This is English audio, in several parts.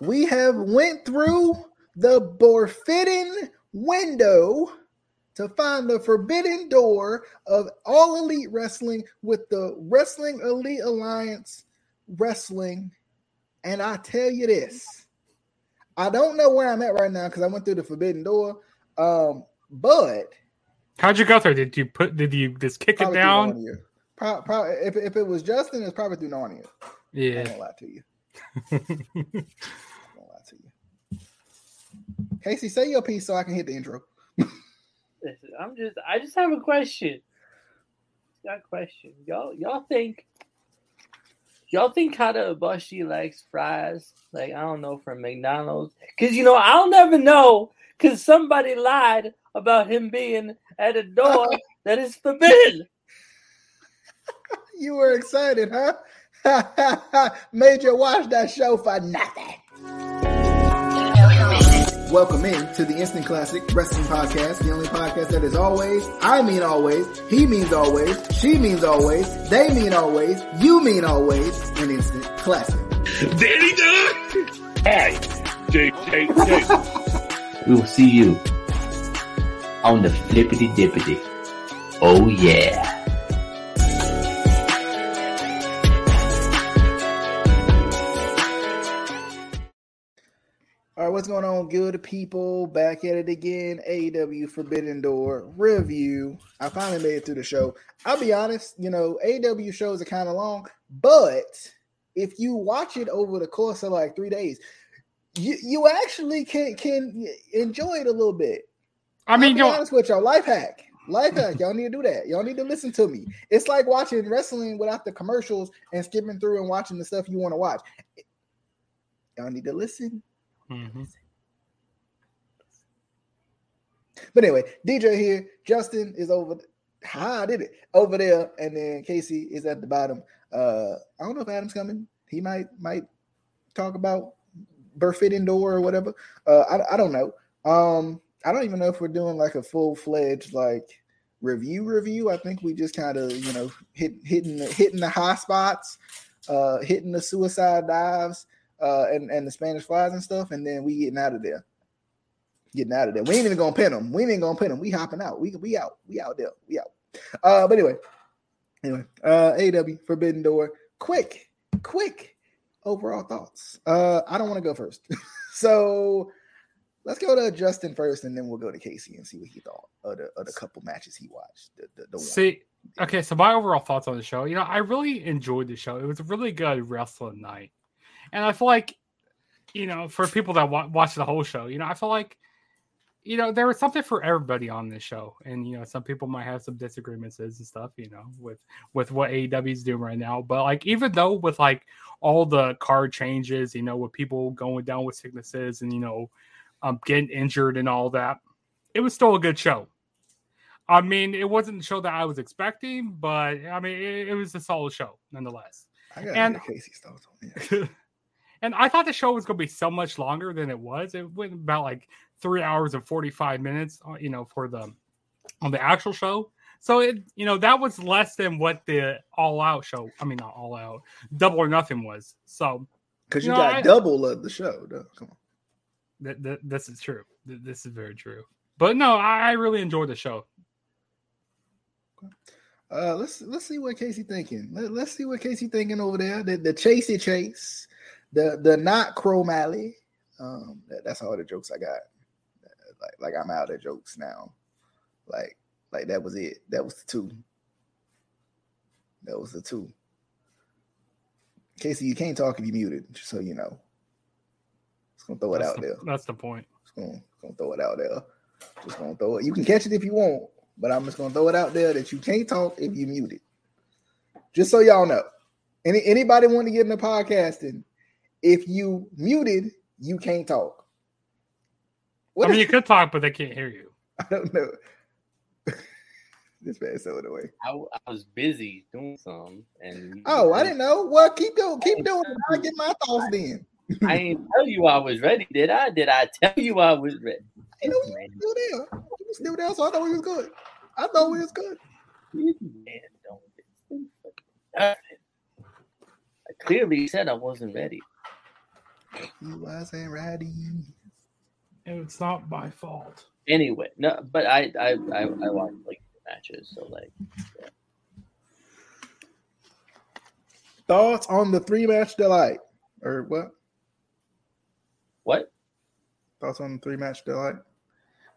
we have went through the forbidden window to find the forbidden door of all elite wrestling with the Wrestling Elite Alliance Wrestling. And I tell you this, I don't know where I'm at right now because I went through the forbidden door. Um, but how'd you go through? Did you put? Did you just kick it down? Probably, probably, if, if it was Justin, it's probably through Narnia. Yeah, I won't lie to you. I won't lie to you. Casey, say your piece so I can hit the intro. I'm just, I just have a question. Got a question, y'all. Y'all think, y'all think Kota Ibushi likes fries? Like I don't know from McDonald's, because you know I'll never know because somebody lied about him being at a door that is forbidden. You were excited, huh? Made you watch that show for nothing. Welcome in to the Instant Classic Wrestling Podcast, the only podcast that is always, I mean always, he means always, she means always, they mean always, you mean always, an instant classic. Danny Dog! Hi, Jake, Jake, Jake. we will see you on the flippity dippity. Oh yeah. What's going on, good people? Back at it again. AW Forbidden Door review. I finally made it through the show. I'll be honest, you know, AW shows are kind of long, but if you watch it over the course of like three days, you you actually can can enjoy it a little bit. I mean, I'll be honest with y'all, life hack. Life hack. Y'all need to do that. Y'all need to listen to me. It's like watching wrestling without the commercials and skipping through and watching the stuff you want to watch. Y'all need to listen Mm-hmm. But anyway, DJ here. Justin is over. How did it over there, and then Casey is at the bottom. Uh, I don't know if Adam's coming. He might might talk about Forbidden Door or whatever. Uh, I I don't know. Um, I don't even know if we're doing like a full fledged like review review. I think we just kind of you know hit hitting the, hitting the high spots, uh, hitting the suicide dives uh, and and the Spanish flies and stuff, and then we getting out of there. Getting out of there. We ain't even gonna pin them. We ain't even gonna pin them. We hopping out. We we out. We out there. We out. Uh, but anyway, anyway, uh, AW Forbidden Door. Quick, quick overall thoughts. Uh, I don't want to go first, so let's go to Justin first, and then we'll go to Casey and see what he thought of the, of the couple matches he watched. The, the, the see, okay, so my overall thoughts on the show. You know, I really enjoyed the show. It was a really good wrestling night. And I feel like, you know, for people that wa- watch the whole show, you know, I feel like, you know, there was something for everybody on this show. And, you know, some people might have some disagreements and stuff, you know, with, with what AEW is doing right now. But like, even though with like all the card changes, you know, with people going down with sicknesses and, you know, um, getting injured and all that, it was still a good show. I mean, it wasn't the show that I was expecting, but I mean, it, it was a solid show nonetheless. I got and, Casey on it. And I thought the show was going to be so much longer than it was. It went about like three hours and 45 minutes, uh, you know, for the on the actual show. So it, you know, that was less than what the all out show, I mean, not all out, double or nothing was. So, because you, you know, got I, double of the show, though. Come on. That, that, this is true. This is very true. But no, I, I really enjoyed the show. Uh, let's let's see what Casey thinking. Let, us see what Casey thinking over there. The the chasey chase the the not Chromally. Um, that, that's all the jokes I got. Like like I'm out of jokes now. Like like that was it. That was the two. That was the two. Casey, you can't talk if you muted, just so you know. Just gonna throw it out the, there. That's the point. Just gonna, gonna throw it out there. Just gonna throw it. You can catch it if you want, but I'm just gonna throw it out there that you can't talk if you muted. Just so y'all know. Any anybody want to get into podcasting, if you muted, you can't talk. What I mean, you could talk, but they can't hear you. I don't know. this man so away. I, I was busy doing something, and oh, I didn't know. Well, keep doing, keep doing. I get my thoughts then. I didn't tell you I was ready, did I? Did I tell you I was ready? You know, you were still there. You were still there, so I thought we was good. I thought we was good. Man, don't. I clearly said I wasn't ready. He wasn't ready. And it's not my fault. Anyway, no, but I I I, I watched like matches, so like Thoughts on the three match delight, or what? what? Thoughts on the three match delight?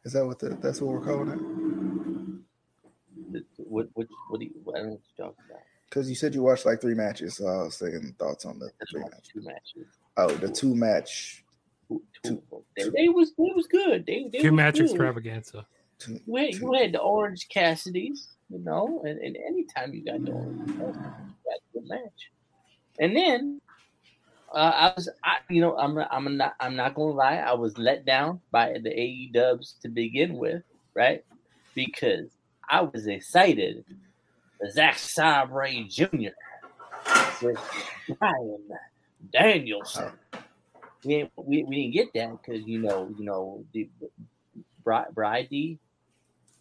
Is that what the that's what we're calling it? What what what do you? I don't know what you're talking about. Because you said you watched like three matches, so I was saying thoughts on the three matches. two matches. Oh, the two match. Two, two, Two- they, they was they was good. They, they Two was match good. extravaganza. Two, You had, two- you had the Orange Cassidy's, you know, and, and anytime you got the Orange Cassidy, you got a match. And then uh, I was, I, you know, I'm I'm not I'm not gonna lie, I was let down by the AE Dubs to begin with, right? Because I was excited. Zack Sabre Jr. with Brian Danielson. We, ain't- we we didn't get that because you know you know the Bride Bride D.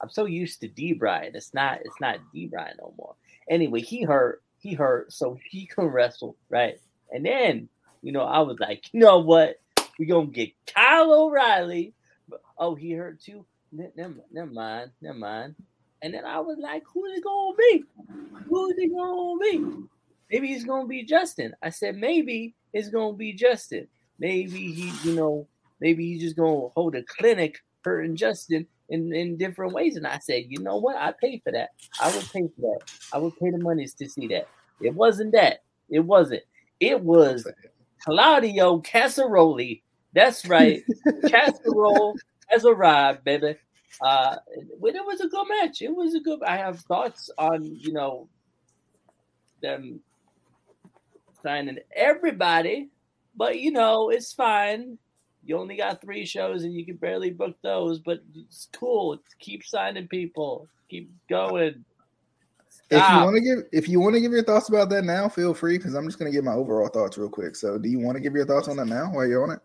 I'm so used to D Bride. It's not it's not D Bride no more. Anyway, he hurt. He hurt, so he can wrestle, right? And then, you know, I was like, you know what? We gonna get Kyle O'Reilly. Oh, he hurt too. Never, never mind, never mind. And then I was like, who's it gonna be? Who's it gonna be? Maybe it's gonna be Justin. I said maybe it's gonna be Justin. Maybe he, you know, maybe he's just gonna hold a clinic hurting Justin in, in different ways. And I said, you know what? I pay for that. I would pay for that. I would pay the monies to see that. It wasn't that. It wasn't. It was Claudio Casseroli. That's right. Casserole has arrived, baby. Uh, but it was a good match. It was a good. I have thoughts on you know them signing everybody, but you know it's fine. You only got three shows and you can barely book those, but it's cool. Keep signing people. Keep going. If you ah. want to give, if you want to give your thoughts about that now, feel free. Because I'm just going to give my overall thoughts real quick. So, do you want to give your thoughts on that now while you're on it?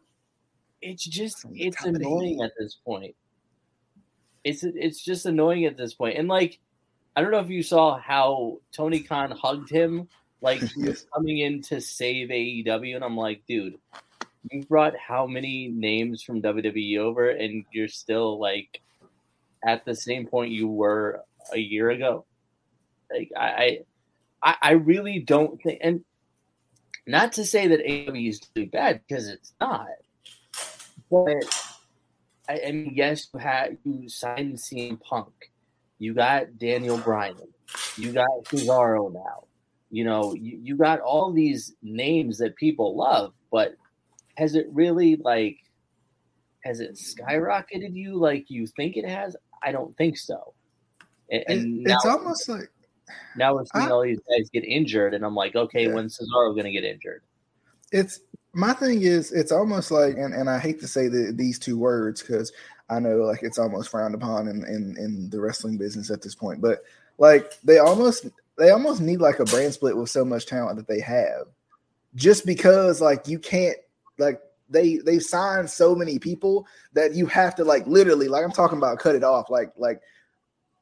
it's just it's top of the annoying at this point. It's it's just annoying at this point. And like I don't know if you saw how Tony Khan hugged him like he was coming in to save AEW and I'm like, dude, you brought how many names from WWE over and you're still like at the same point you were a year ago. Like I I I really don't think and not to say that AEW is doing bad because it's not. But I, I mean, yes, you had you signed CM Punk, you got Daniel Bryan, you got Cesaro now. You know, you, you got all these names that people love, but has it really like has it skyrocketed you like you think it has? I don't think so. And, and now, it's almost like now we're seeing I- all these guys get injured, and I'm like, okay, Yeah. when's Cesaro gonna get injured? it's my thing is it's almost like and, and I hate to say the, these two words because I know like it's almost frowned upon in, in in the wrestling business at this point, but like they almost they almost need like a brand split with so much talent that they have, just because like you can't like they they've signed so many people that you have to like literally like I'm talking about cut it off like like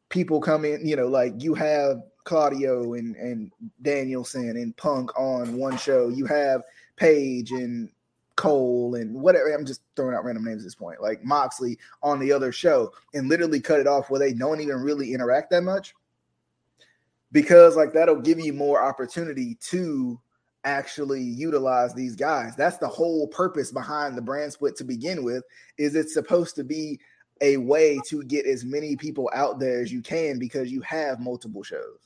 people come in you know like you have Claudio and and Danielson and Punk on one show you have Page and Cole and whatever. I'm just throwing out random names at this point, like Moxley on the other show, and literally cut it off where they don't even really interact that much. Because like that'll give you more opportunity to actually utilize these guys. That's the whole purpose behind the brand split to begin with. Is it's supposed to be a way to get as many people out there as you can because you have multiple shows.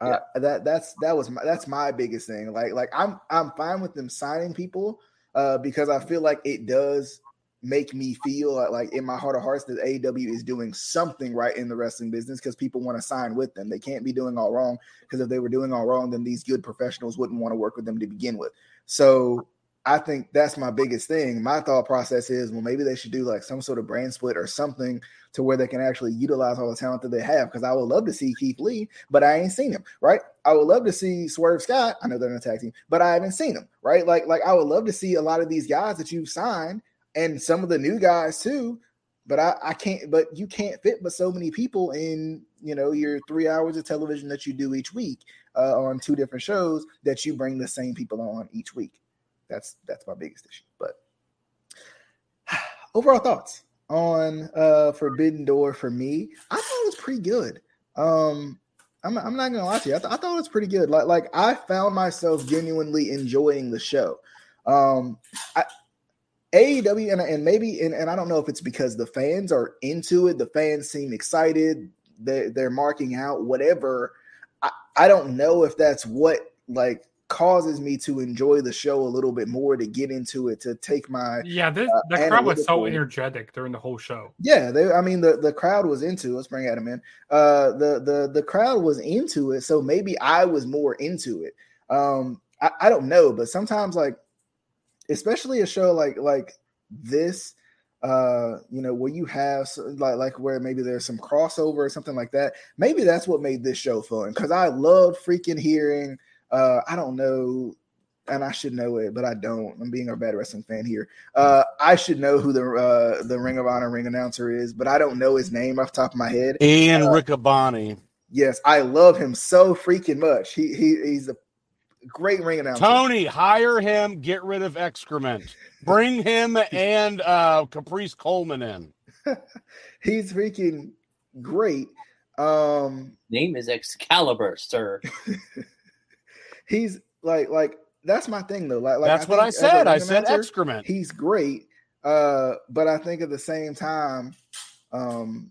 Uh, that that's that was my, that's my biggest thing. Like like I'm I'm fine with them signing people uh, because I feel like it does make me feel like, like in my heart of hearts that AEW is doing something right in the wrestling business because people want to sign with them. They can't be doing all wrong because if they were doing all wrong, then these good professionals wouldn't want to work with them to begin with. So I think that's my biggest thing. My thought process is, well, maybe they should do like some sort of brand split or something to where they can actually utilize all the talent that they have. Because I would love to see Keith Lee, but I ain't seen him. Right? I would love to see Swerve Scott. I know they're in a tag team, but I haven't seen him. Right? Like, like I would love to see a lot of these guys that you've signed and some of the new guys too. But I, I can't. But you can't fit but so many people in you know your three hours of television that you do each week uh, on two different shows that you bring the same people on each week. That's that's my biggest issue. But overall thoughts on uh Forbidden Door for me, I thought it was pretty good. Um I'm, I'm not gonna lie to you. I, th- I thought it was pretty good. Like like I found myself genuinely enjoying the show. Um, I, AEW and, and maybe and, and I don't know if it's because the fans are into it. The fans seem excited. They they're marking out whatever. I, I don't know if that's what like causes me to enjoy the show a little bit more to get into it to take my Yeah, this, uh, the crowd was so energetic during the whole show. yeah, they. I mean, the the crowd was into. Let's bring Adam in. Uh, the the the crowd was into it, so maybe I was more into it. Um, I, I don't know, but sometimes like, especially a show like like this, uh, you know, where you have like like where maybe there's some crossover or something like that. Maybe that's what made this show fun because I love freaking hearing. Uh, I don't know. And I should know it, but I don't. I'm being a bad wrestling fan here. Uh, I should know who the uh, the Ring of Honor ring announcer is, but I don't know his name off the top of my head. Ian Riccaboni. Yes, I love him so freaking much. He he he's a great ring announcer. Tony, hire him. Get rid of excrement. Bring him and uh, Caprice Coleman in. He's freaking great. Um, Name is Excalibur, sir. he's like like that's my thing though. Like, like That's what I said. I said announcer, excrement. He's great. Uh, but I think at the same time, um,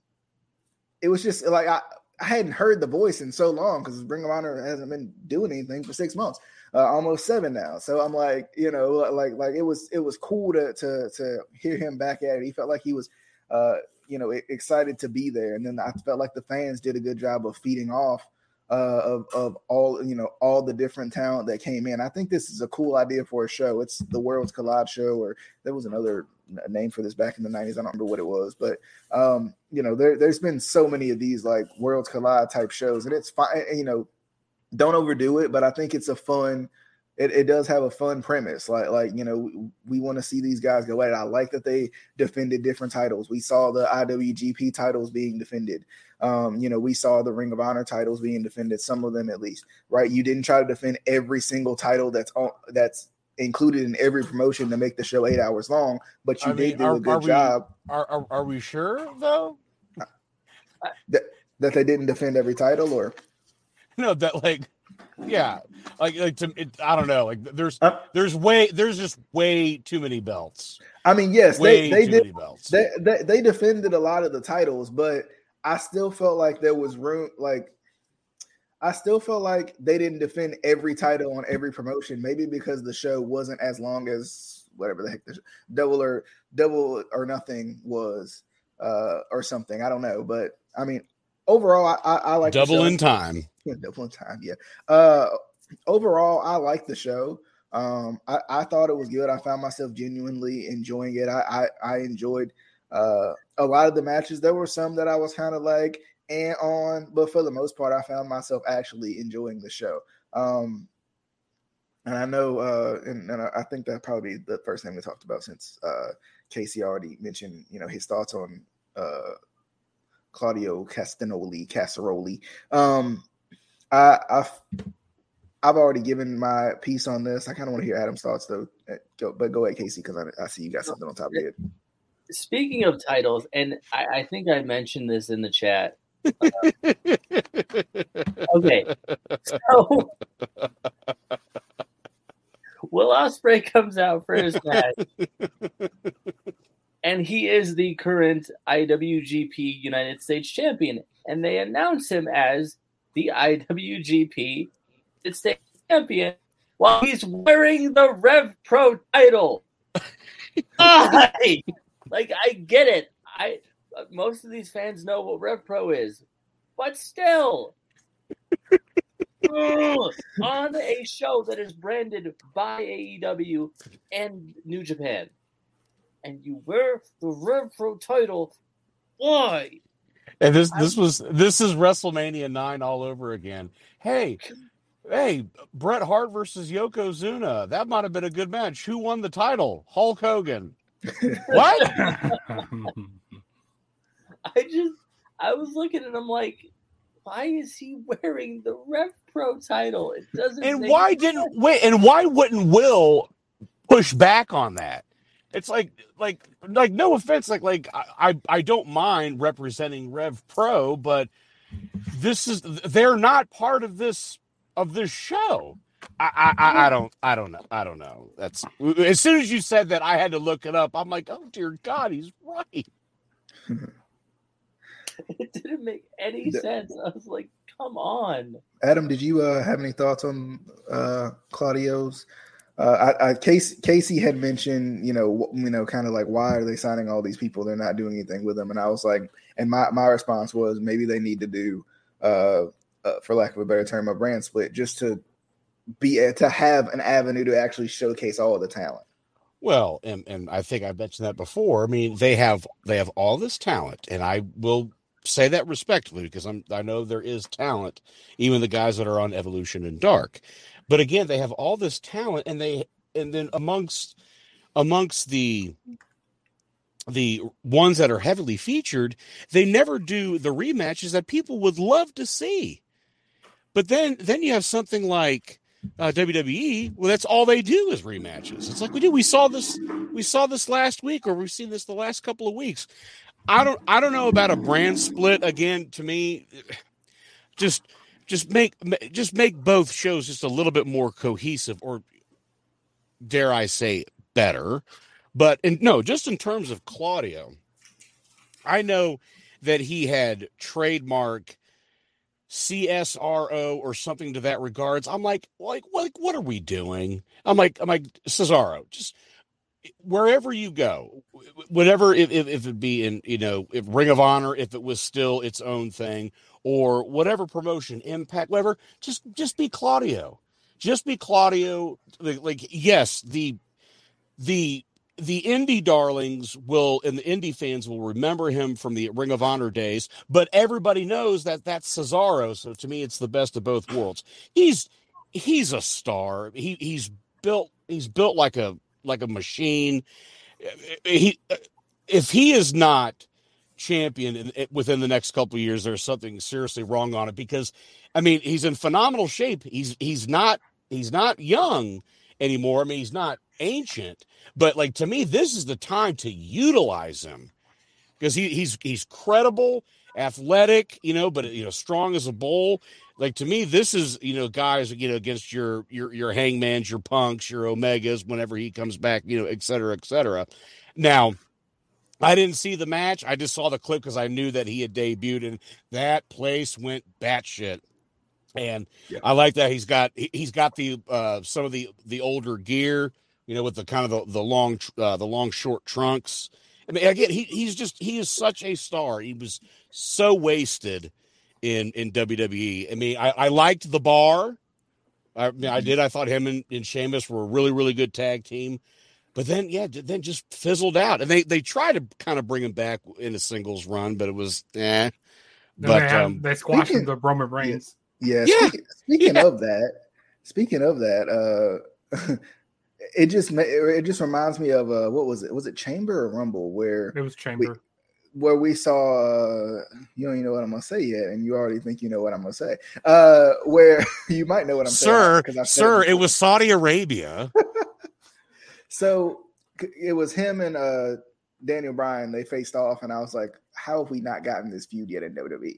it was just like I, I hadn't heard the voice in so long because Ring of Honor hasn't been doing anything for six months, uh, almost seven now. So I'm like, you know, like like it was it was cool to to to hear him back at it. He felt like he was, uh, you know, excited to be there, and then I felt like the fans did a good job of feeding off uh, of of all you know all the different talent that came in. I think this is a cool idea for a show. It's the Worlds Collide show, or there was another n- name for this back in the '90s. I don't remember what it was, but um, you know, there there's been so many of these like Worlds Collide type shows, and it's fine. You know, don't overdo it, but I think it's a fun. It, it does have a fun premise. Like like you know, we, we want to see these guys go at it. I like that they defended different titles. We saw the IWGP titles being defended. Um, you know, we saw the Ring of Honor titles being defended, some of them at least, right? You didn't try to defend every single title that's on that's included in every promotion to make the show eight hours long, but you I did mean, do are- a good are we- job Are, are are we sure though? that that they didn't defend every title or No, that like, yeah, like like to it, I don't know. Like there's Uh, there's way there's just way too many belts. I mean, yes, Way they, they did belts. they, they they defended a lot of the titles, but I still felt like there was room. Like I still felt like they didn't defend every title on every promotion. Maybe because the show wasn't as long as whatever the heck the double or double or nothing was, uh, or something. I don't know, but I mean, overall, I I, I like the Double in time. Yeah, double in time. Yeah. Uh, overall, I like the show. Um, I, I thought it was good. I found myself genuinely enjoying it. I I, I enjoyed uh, a lot of the matches. There were some that I was kind of like and on, but for the most part, I found myself actually enjoying the show. Um, and I know, uh, and, and I think that probably the first thing we talked about since uh, Casey already mentioned, you know, his thoughts on uh, Claudio Castagnoli, Casseroli. Um, I, I've I've already given my piece on this. I kind of want to hear Adam's thoughts though. Uh, but go ahead, Casey, because I, I see you got something on top of your head. Speaking of titles, and I, I think I mentioned this in the chat. Okay, so Will Ospreay comes out for his match, and he is the current IWGP United States champion, and they announce him as the IWGP United States champion while he's wearing the Rev Pro title. Like I get it. I most of these fans know what Rev Pro is, but still, on a show that is branded by AEW and New Japan, and you wear the Rev Pro title. Why? And this this was this is WrestleMania nine all over again. Hey, hey, Bret Hart versus Yokozuna. That might have been a good match. Who won the title? Hulk Hogan. What? I just I was looking and I'm like, why is he wearing the Rev Pro title? It doesn't. And make why sense. didn't wait? And why wouldn't Will push back on that. It's like like like no offense, like like I I, I don't mind representing Rev Pro, but this is they're not part of this of this show. I, I, I, I don't I don't know I don't know. That's as soon as you said that I had to look it up. I'm like, oh dear God, he's right. It didn't make any The- sense. I was like, come on. Adam, did you uh, have any thoughts on uh, Claudio's? Uh, I, I Casey, Casey had mentioned, you know, you know, kind of like why are they signing all these people? They're not doing anything with them, and I was like, and my my response was maybe they need to do, uh, uh, for lack of a better term, a brand split just to be to have an avenue to actually showcase all of the talent. Well, and and I think I've mentioned that before. I mean, they have they have all this talent, and I will say that respectfully because I'm I know there is talent, even the guys that are on Elevation and Dark. But again, they have all this talent, and they and then amongst amongst the the ones that are heavily featured, they never do the rematches that people would love to see. But then then you have something like uh, WWE, well, that's all they do is rematches. It's like we do. We saw this. We saw this last week, or we've seen this the last couple of weeks. I don't. I don't know about a brand split. Again, to me, just just make just make both shows just a little bit more cohesive, or dare I say, better. But in, no, just in terms of Claudio, I know that he had trademark CSRO or something to that regards. I'm like, like, like, what are we doing? I'm like, I'm like Cesaro, just wherever you go, whatever, if, if, if it be in, you know, if Ring of Honor, if it was still its own thing or whatever promotion, impact, whatever, just, just be Claudio, just be Claudio. Like, yes, the, the, the indie darlings will and the indie fans will remember him from the Ring of Honor days, but everybody knows that that's Cesaro. So to me, it's the best of both worlds. He's he's a star. He he's built he's built like a like a machine. He if he is not champion eh, within the next couple years, there's something seriously wrong on it because I mean he's in phenomenal shape. He's he's not he's not young anymore. I mean he's not ancient, but like to me, this is the time to utilize him because he, he's he's credible, athletic, you know, but you know, strong as a bull. Like to me, this is you know, guys, you know, against your your your hangmans, your punks, your omegas, whenever he comes back, you know, et cetera, et cetera. Now, I didn't see the match. I just saw the clip because I knew that he had debuted, and that place went batshit. And Yeah. I like that he's got he, he's got the uh some of the the older gear, you know, with the kind of the, the long uh, the long short trunks. I mean, again, he he's just he is such a star. He was so wasted in in WWE. I mean, I, I liked the bar. I mean, I did. I thought him and, and Sheamus were a really really good tag team. But then, yeah, then just fizzled out, and they they tried to kind of bring him back in a singles run, but it was eh. But they, had, um, they squashed Speaking- the Roman Reigns. Yeah. Yeah. Speaking, speaking Yeah. of that, speaking of that, uh, it just ma- it just reminds me of uh, what was it? Was it Chamber or Rumble where It was Chamber. Where we saw uh, you don't even know what I'm gonna say yet, and you already think you know what I'm gonna say. Uh, where you might know what I'm sir, saying, sir, it before. was Saudi Arabia. So it was him and uh Daniel Bryan. They faced off, and I was like, "How have we not gotten this feud yet in WWE?"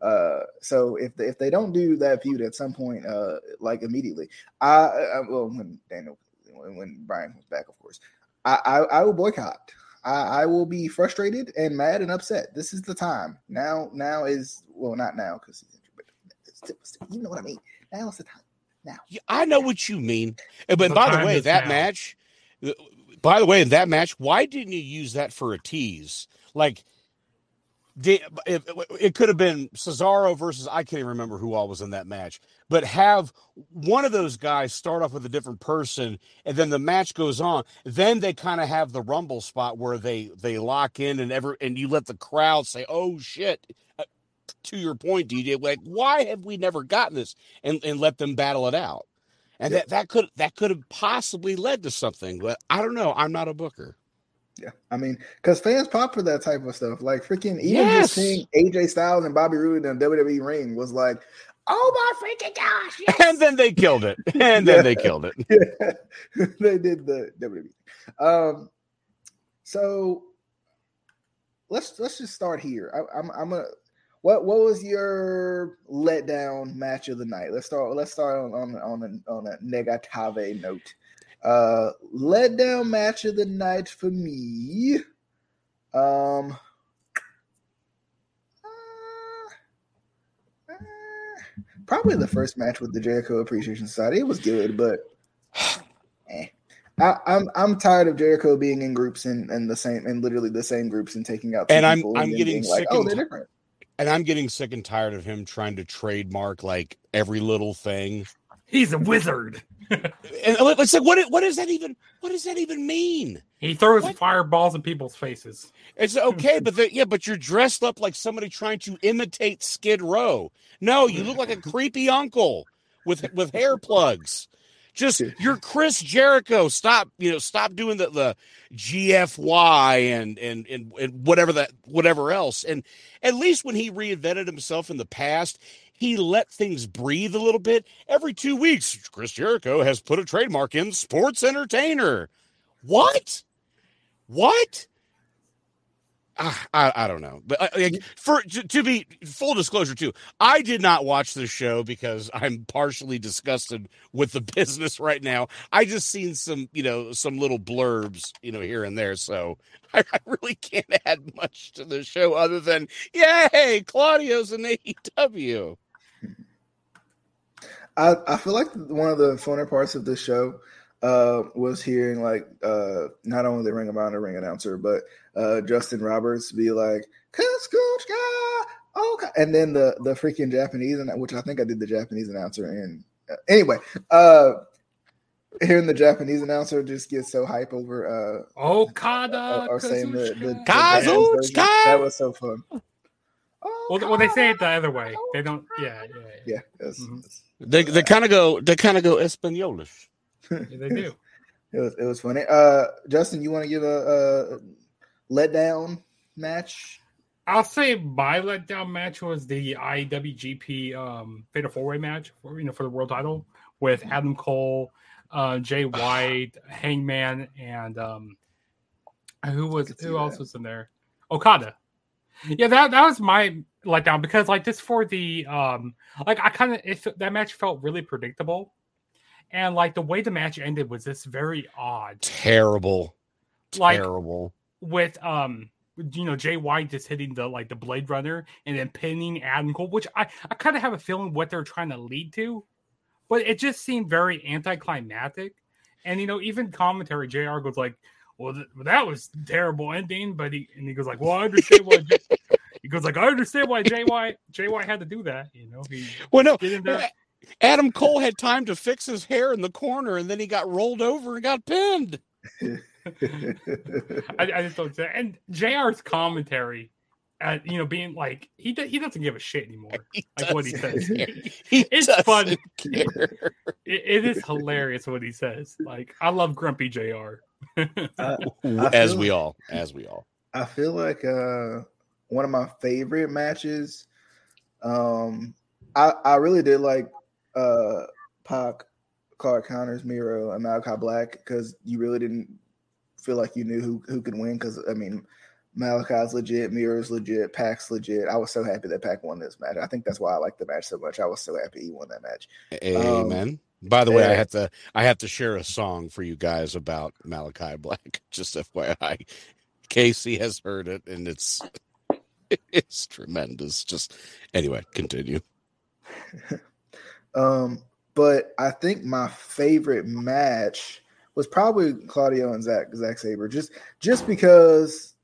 Uh, so if they, if they don't do that feud at some point, uh, like immediately, I, I well when Daniel when, when Bryan comes back, of course, I I, I will boycott. I, I will be frustrated and mad and upset. This is the time. Now now is well not now because he's injured, but it's- it's- you know what I mean. Now is the time. Now. Yeah, I know what you mean. But The by the way, that now. match, by the way, in that match, why didn't you use that for a tease? Like, di- it, it could have been Cesaro versus I can't even remember who all was in that match, but have one of those guys start off with a different person, and then the match goes on. Then they kind of have the rumble spot where they they lock in and ever and you let the crowd say, "Oh shit." Uh, To your point, DJ, like why have we never gotten this and, and let them battle it out? and Yeah. that that could that could have possibly led to something but i don't know i'm not a booker Yeah, I mean, because fans pop for that type of stuff. Like freaking, even Yes. just seeing AJ Styles and Bobby Roode in the WWE ring was like, Oh my freaking gosh! Yes! And then they killed it. And then they killed it. Yeah. they did the WWE. Um, so let's let's just start here. I, I'm I'm gonna. What what was your letdown match of the night? Let's start. Let's start on on on a, on a negative note. Uh, letdown match of the night for me. Um. uh, uh, Probably the first match with the Jericho Appreciation Society. It was good, but eh. I, I'm I'm tired of Jericho being in groups and, and the same and literally the same groups and taking out. And I'm- I'm then getting being like, sick oh, and they're different. And I'm getting sick and tired of him trying to trademark like every little thing. He's a wizard. And it's like, what? What does that even? What does that even mean? He throws What? fireballs in people's faces. It's okay, but the, yeah, but you're dressed up like somebody trying to imitate Skid Row. No, you look like a creepy uncle with with hair plugs. Just you're Chris Jericho. Stop, you know, stop doing the the GFY and and and, and whatever that whatever else. And at least when he reinvented himself in the past, he let things breathe a little bit. Every two weeks, Chris Jericho has put a trademark in sports entertainer. What? What? Ah, I, I don't know, but uh, like, for to, to be full disclosure too, I did not watch the show because I'm partially disgusted with the business right now. I just seen some, you know, some little blurbs, you know, here and there, so I, I really can't add much to the show other than yay, Claudio's in AEW. I, I feel like one of the funner parts of this show uh, was hearing like uh, not only the Ring of Honor ring announcer, but uh, Justin Roberts be like, "Kazuchika, okay," and then the the freaking Japanese, which I think I did the Japanese announcer. And uh, anyway, uh, hearing the Japanese announcer just get so hype over uh, Okada. or, or saying the, the, the Kazuchika. Japanese version. Kazuchika! that was so fun. Well, well, they say it the other way. They don't. Yeah, yeah, yeah. Yeah, that's- Mhm. that's- They they kind of go they kind of go Espanolish. yeah they do. It was it was funny. Uh, Justin, you want to give a, a letdown match? I'll say my letdown match was the IWGP um, Fatal Four Way match, for, you know, for the world title with Adam Cole, uh, Jay White, Hangman, and um, who was who else that. was in there? Okada. Yeah, that that was my letdown because like this for the um like I kind of if that match felt really predictable, and like the way the match ended was just very odd. Terrible, Like terrible. with um you know Jay White just hitting the like the Blade Runner and then pinning Adam Cole, which I I kind of have a feeling what they're trying to lead to, but it just seemed very anticlimactic. And you know, even commentary, Jr. goes like, "Well, th- that was terrible ending," but he and he goes like, "Well, I understand why." J-" he goes like, "I understand why Jay White Jay White had to do that." You know, he Well, no, get in there. Adam Cole had time to fix his hair in the corner, and then he got rolled over and got pinned. I, I just don't say. And Jr's commentary, uh, you know, being like he do- he doesn't give a shit anymore. He Like what he says. He It's doesn't fun. It, it is hilarious what he says. Like I love Grumpy Jr. I, as feel- we all, as we all. I feel like uh, one of my favorite matches. Um, I I really did like uh, Pac, Clark Connors, Miro, and Malachi Black because you really didn't feel like you knew who who could win. Because I mean, Malachi's legit, Miro's legit, Pac's legit. I was so happy that Pac won this match. I think that's why I like the match so much. I was so happy he won that match. Amen. By the way, I have to I have to share a song for you guys about Malachi Black. Just FYI, Casey has heard it, and it's it's tremendous. Just anyway, continue. Um, but I think my favorite match was probably Claudio and Zach Zack Sabre, just just because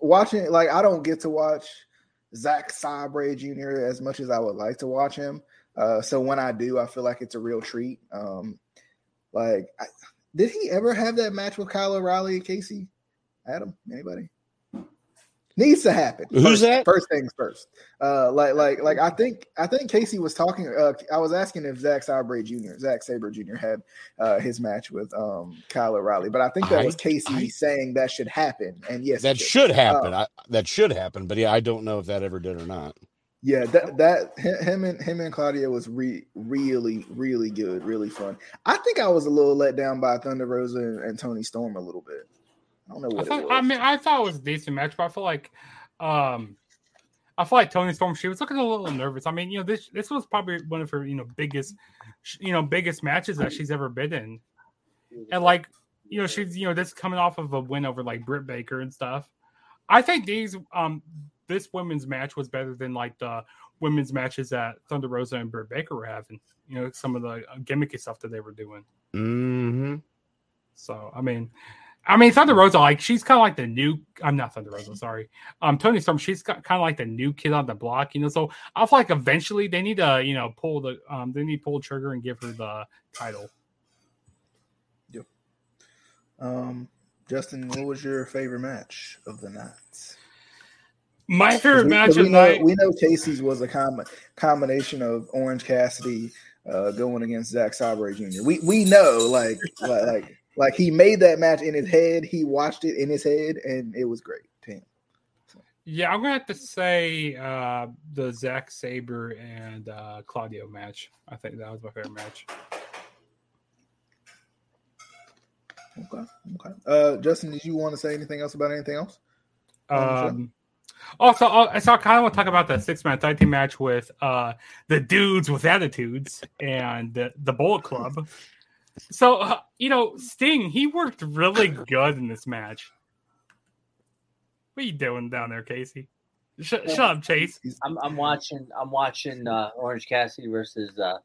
watching like I don't get to watch Zack Sabre Jr. as much as I would like to watch him. Uh, so when I do, I feel like it's a real treat. Um, like, I, did he ever have that match with Kyle O'Reilly and Casey? Adam, anybody? Needs to happen. Who's First- that? First things first. Uh, like, like, like I think I think Casey was talking. Uh, I was asking if Zack Sabre Jr. Zack Sabre Jr. had uh, his match with um, Kyle O'Reilly, but I think that I- was Casey I- saying that should happen. And yes, That should happen. Uh, I, that should happen. But yeah, I don't know if that ever did or not. Yeah, that that him and him and Claudio was re, really really good, really fun. I think I was a little let down by Thunder Rosa and, and Toni Storm a little bit. I don't know I, what it thought, was. I mean, I thought it was a decent match, but I feel like, um, I feel like Toni Storm. She was looking a little nervous. I mean, you know, this this was probably one of her, you know, biggest, you know, biggest matches that she's ever been in, and like, you know, she's you know, this coming off of a win over like Britt Baker and stuff. I think these, um, this women's match was better than like the women's matches that Thunder Rosa and Britt Baker were having. You know, some of the uh, gimmicky stuff that they were doing. Mm-hmm. So I mean, I mean Thunder Rosa, like she's kind of like the new. I'm not Thunder Rosa, sorry. Um, Toni Storm, she's kind of like the new kid on the block, you know. So I feel like eventually they need to, you know, pull the um, they need to pull the trigger and give her the title. um, Justin, what was your favorite match of the night? My favorite we, match we know night. we know Casey's was a com- combination of Orange Cassidy uh, going against Zack Sabre Jr. We we know like like like like he made that match in his head. He watched it in his head, and it was great. to him. Yeah, I'm gonna have to say uh, the Zack Sabre and uh, Claudio match. I think that was my favorite match. Okay, okay. Uh, Justin, did you want to say anything else about anything else? On the show? Um, also, uh, so I kind of want to talk about the six man tag team match with uh, the dudes with attitudes and the, the Bullet Club. So, uh, you know, Sting, he worked really good in this match. What are you doing down there, Casey? Sh- shut up, Chase. I'm, I'm watching. I'm watching uh, Orange Cassidy versus uh,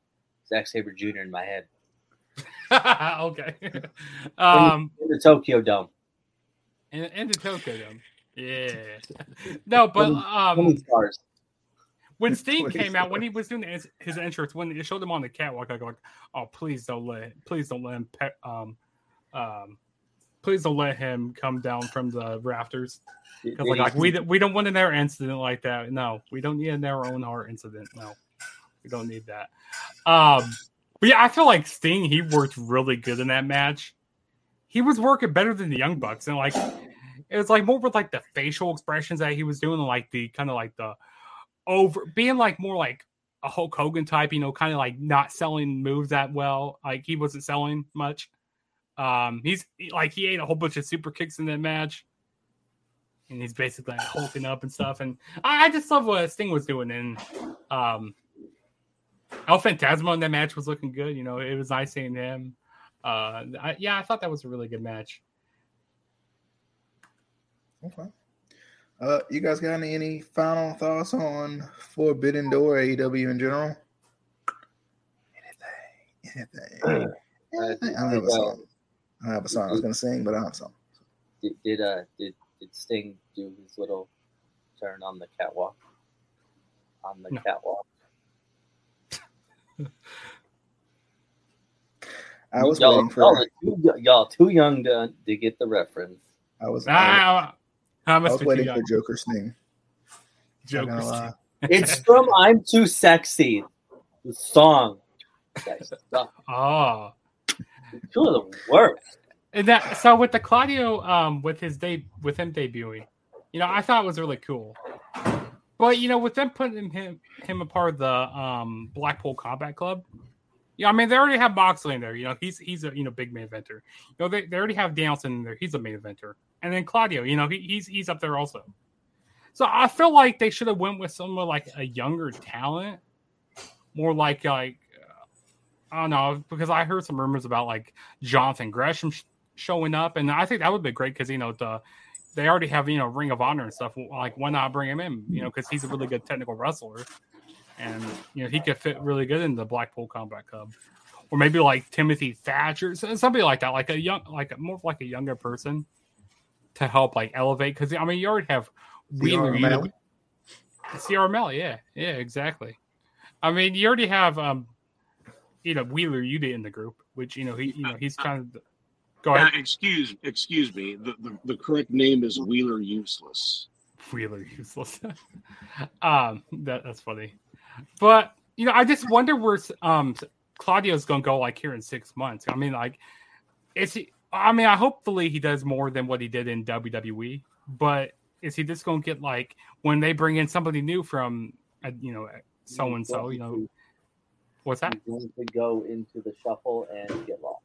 Zack Sabre Jr. in my head okay. um, in the Tokyo Dome. In, and the Tokyo Dome. Yeah. No, but um, stars. When Sting came out, when he was doing his, his entrance, when it showed him on the catwalk, I go like, "Oh, please don't let, please don't let him, pe- um, um, please don't let him come down from the rafters." Because like, like we don't- we don't want another incident like that. No, we don't need another Owen Hart incident. No, we don't need that. Um, but yeah, I feel like Sting he worked really good in that match. He was working better than the Young Bucks, and like it was like more with like the facial expressions that he was doing, and like the kind of like the over being like more like a Hulk Hogan type, you know, kind of like not selling moves that well. Like he wasn't selling much. Um, he's like he ate a whole bunch of super kicks in that match and he's basically like hulking up and stuff. And I, I just love what Sting was doing. And um, El Phantasmo in that match was looking good. You know, it was nice seeing him. Uh, I, yeah, I thought that was a really good match. Okay. Uh, you guys got any, any final thoughts on Forbidden Door AEW in general? Anything? Anything? anything? I don't have a song. I don't have a song. I was gonna sing, but I don't have a song. Did, did uh did did Sting do his little turn on the catwalk? On the No. catwalk. I was y'all, waiting for. y'all, too, y'all too young to, to get the reference. I was. I, Ah, I I was waiting for Joker's name. Not gonna Joker. It's from "I'm Too Sexy," the song. Guys, stop. Oh. Two of the worst. And that so with the Claudio um with his day with him debuting, you know, I thought it was really cool. But you know, with them putting him him a part of the um Blackpool Combat Club, yeah, I mean they already have Moxley in there. You know, he's he's a you know big main eventer. You know, they, they already have Danielson in there. He's a main eventer, and then Claudio, you know, he, he's he's up there also. So I feel like they should have went with someone like a younger talent, more like like uh, I don't know because I heard some rumors about like Jonathan Gresham sh- showing up, and I think that would be great because you know the they already have you know Ring of Honor and stuff. Like why not bring him in? You know because he's a really good technical wrestler, and you know he could fit really good in the Blackpool Combat Club, or maybe like Timothy Thatcher, so- somebody like that, like a young, like a, more like a younger person to help like elevate. Because I mean you already have Wheeler, Ciara you O'Malley? Ciara O'Malley, yeah, yeah, exactly. I mean, you already have um, you know, Wheeler Yuta in the group, which you know he, you know, he's kind of. Go Uh, ahead, excuse excuse me. The, the the correct name is Wheeler Useless. Wheeler useless. um, that that's funny, but you know, I just wonder where um Claudio's gonna go like here in six months. I mean, like, is he? I mean, I hopefully he does more than what he did in WWE, but is he just gonna get like when they bring in somebody new from uh, you know, so and so. You know, what's that? He's going to go into the shuffle and get lost.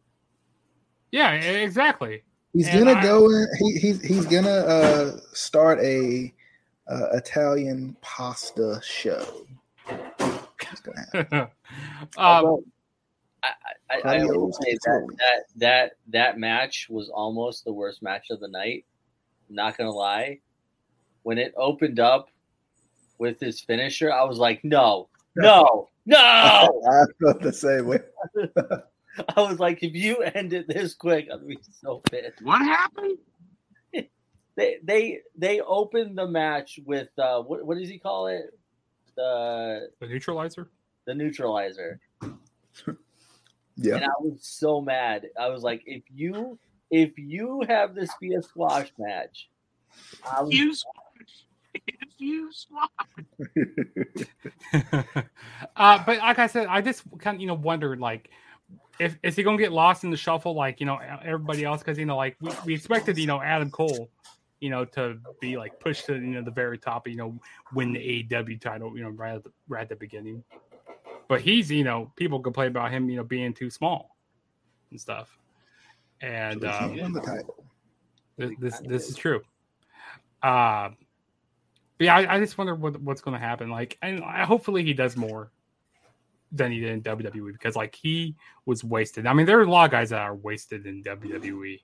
Yeah, exactly. He's And gonna I- go in. He, he's he's gonna uh, start a uh, Italian pasta show. It's gonna happen. um, Although, I, I, I will say that, that that that match was almost the worst match of the night. Not gonna lie, when it opened up with his finisher, I was like, no, no, no. I felt the same way. I was like, if you end it this quick, I'd be so pissed. What happened? They they they opened the match with uh, what what does he call it? The the neutralizer. the neutralizer. Yeah, and I was so mad. I was like, if you if you have this be a squash match, I was, You squash. If you squash. uh, but like I said, I just kind of you know wondered like if is he gonna get lost in the shuffle like you know everybody else because you know like we, we expected you know Adam Cole you know to be like pushed to you know the very top you know win the AEW title you know right at the, right at the beginning, but he's you know people complain about him you know being too small and stuff, and He um, won the title. this this, this is true. Uh, but yeah, I, I just wonder what, what's going to happen. Like, and I, hopefully he does more than he did in WWE because like he was wasted. I mean, there are a lot of guys that are wasted in WWE.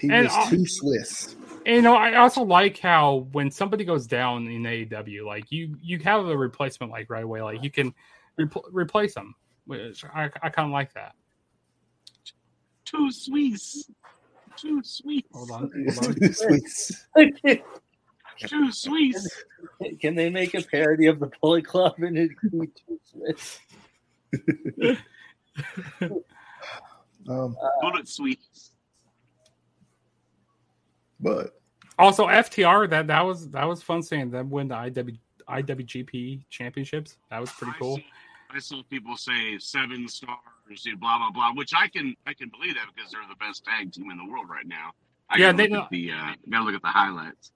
He And was I- too Swiss. And you know, I also like how when somebody goes down in AEW, like you you have a replacement like right away. Like you can repl- replace them. Which I, I kind of like that. Too sweet. Too sweet. Hold on, hold on. Too Swiss. Too sweet. can they make a parody of the Bullet Club and it be too Swiss? Um, Bullet sweet. But Also, FTR that that was that was fun seeing them win the IW, IWGP championships. That was pretty I cool. see- I saw people say seven stars, you know, blah blah blah, which I can I can believe that because they're the best tag team in the world right now. I Yeah, they look know- at the uh, gotta look at the highlights.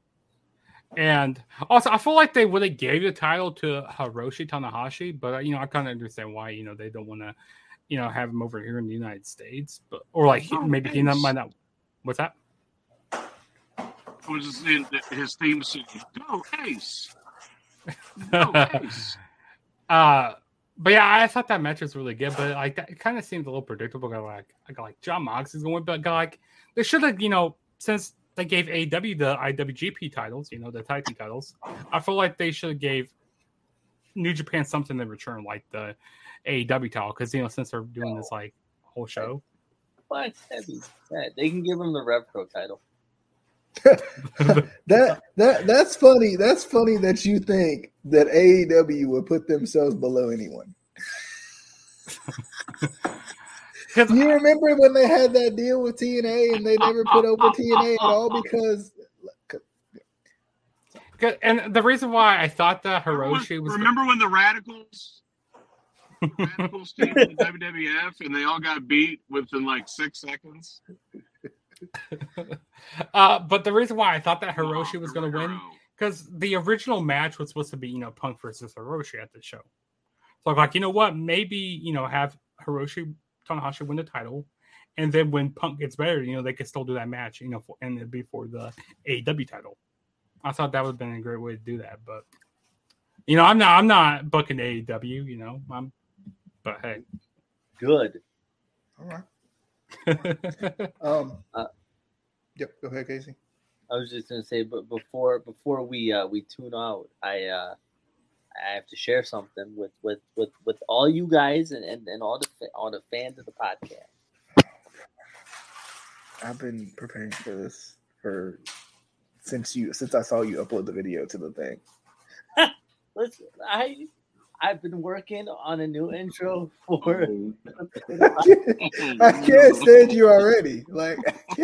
And also, I feel like they would have gave the title to Hiroshi Tanahashi, but uh, you know, I kind of understand why you know they don't want to, you know, have him over here in the United States, but or like Oh, maybe he not, nice. might not. What's that? I was just in his theme song. Go Ace. Go Ace. Uh, but yeah, I thought that match was really good, but like that, it kind of seemed a little predictable. Got like, I got like John Mox is going, but got like they should have, you know, since they gave AEW the IWGP titles, you know, the tag team titles. I feel like they should have gave New Japan something in return, like the AEW title, because you know, since they're doing this like whole show. But that'd be sad. They can give them the Rev Pro title. that that that's funny. That's funny that you think that AEW would put themselves below anyone. 'Cause You remember when they had that deal with TNA and they never put over TNA at all because 'cause- and the reason why I thought that Hiroshi was Remember when the Radicalz Radicalz came to the WWF and they all got beat within like six seconds? uh, but the reason why I thought that Hiroshi was going to win because the original match was supposed to be, you know, Punk versus Hiroshi at the show. So I'm like, you know what? Maybe you know, have Hiroshi Tanahashi win the title, and then when Punk gets better, you know, they could still do that match, you know, for, and it'd be for the AEW title. I thought that would have been a great way to do that, but you know, I'm not, I'm not booking AEW, you know, I'm, but hey, Good. all right. Um, Uh, yep. Go ahead, Casey. I was just gonna say, but before before we uh, we tune out, I uh, I have to share something with with with, with all you guys and, and, and all the all the fans of the podcast. I've been preparing for this for since you since I saw you upload the video to the thing. Listen, I I've been working on a new intro for. Oh. I can't stand you already. Like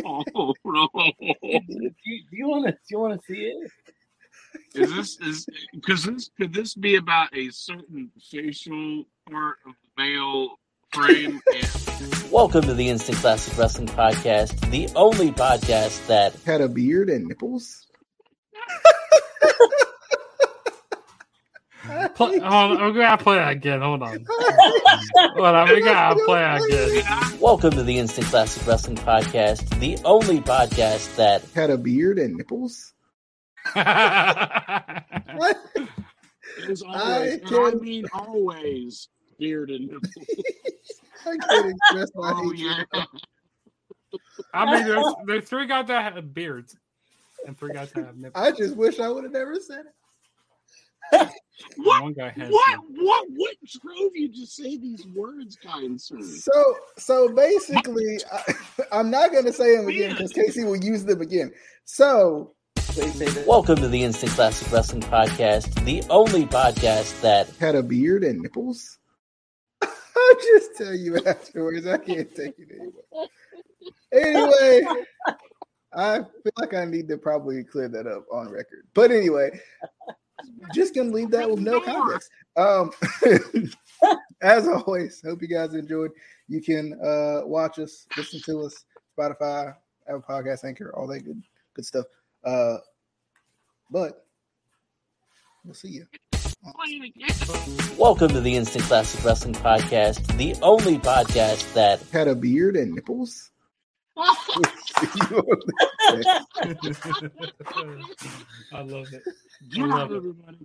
Oh, no. do you, do you want to do you want to see it? Is this is because this could this be about a certain facial part of the male frame? And Welcome to the Instant Classic Wrestling Podcast, the only podcast that had a beard and nipples. Play, hold on, we gotta play that again. Hold on. Hold on, we gotta play that again. Welcome to the Instant Classic Wrestling Podcast, the only podcast that Had a beard and nipples. What? As I always, I can't- mean always, beard and nipples. I can't express my Oh hatred. yeah. I mean, there's, there's three guys that have beards and three guys that have nipples. I just wish I would have never said it. What? One. What? What? What drove you to say these words, kind sir? So, so basically, I, I'm not going to say them again because Casey will use them again. So, Welcome to the Instant Classic Wrestling Podcast, the only podcast that had a beard and nipples. I'll just tell you afterwards. I can't take it anymore. Anyway, I feel like I need to probably clear that up on record. But anyway, just gonna leave that with no context. Um, as always, hope you guys enjoyed. You can uh watch us, listen to us, Spotify, Apple Podcast, Anchor, all that good good stuff. Uh, but we'll see you. Welcome to the Instant Classic Wrestling Podcast, the only podcast that Had a beard and nipples. I love it. Good love it. everybody.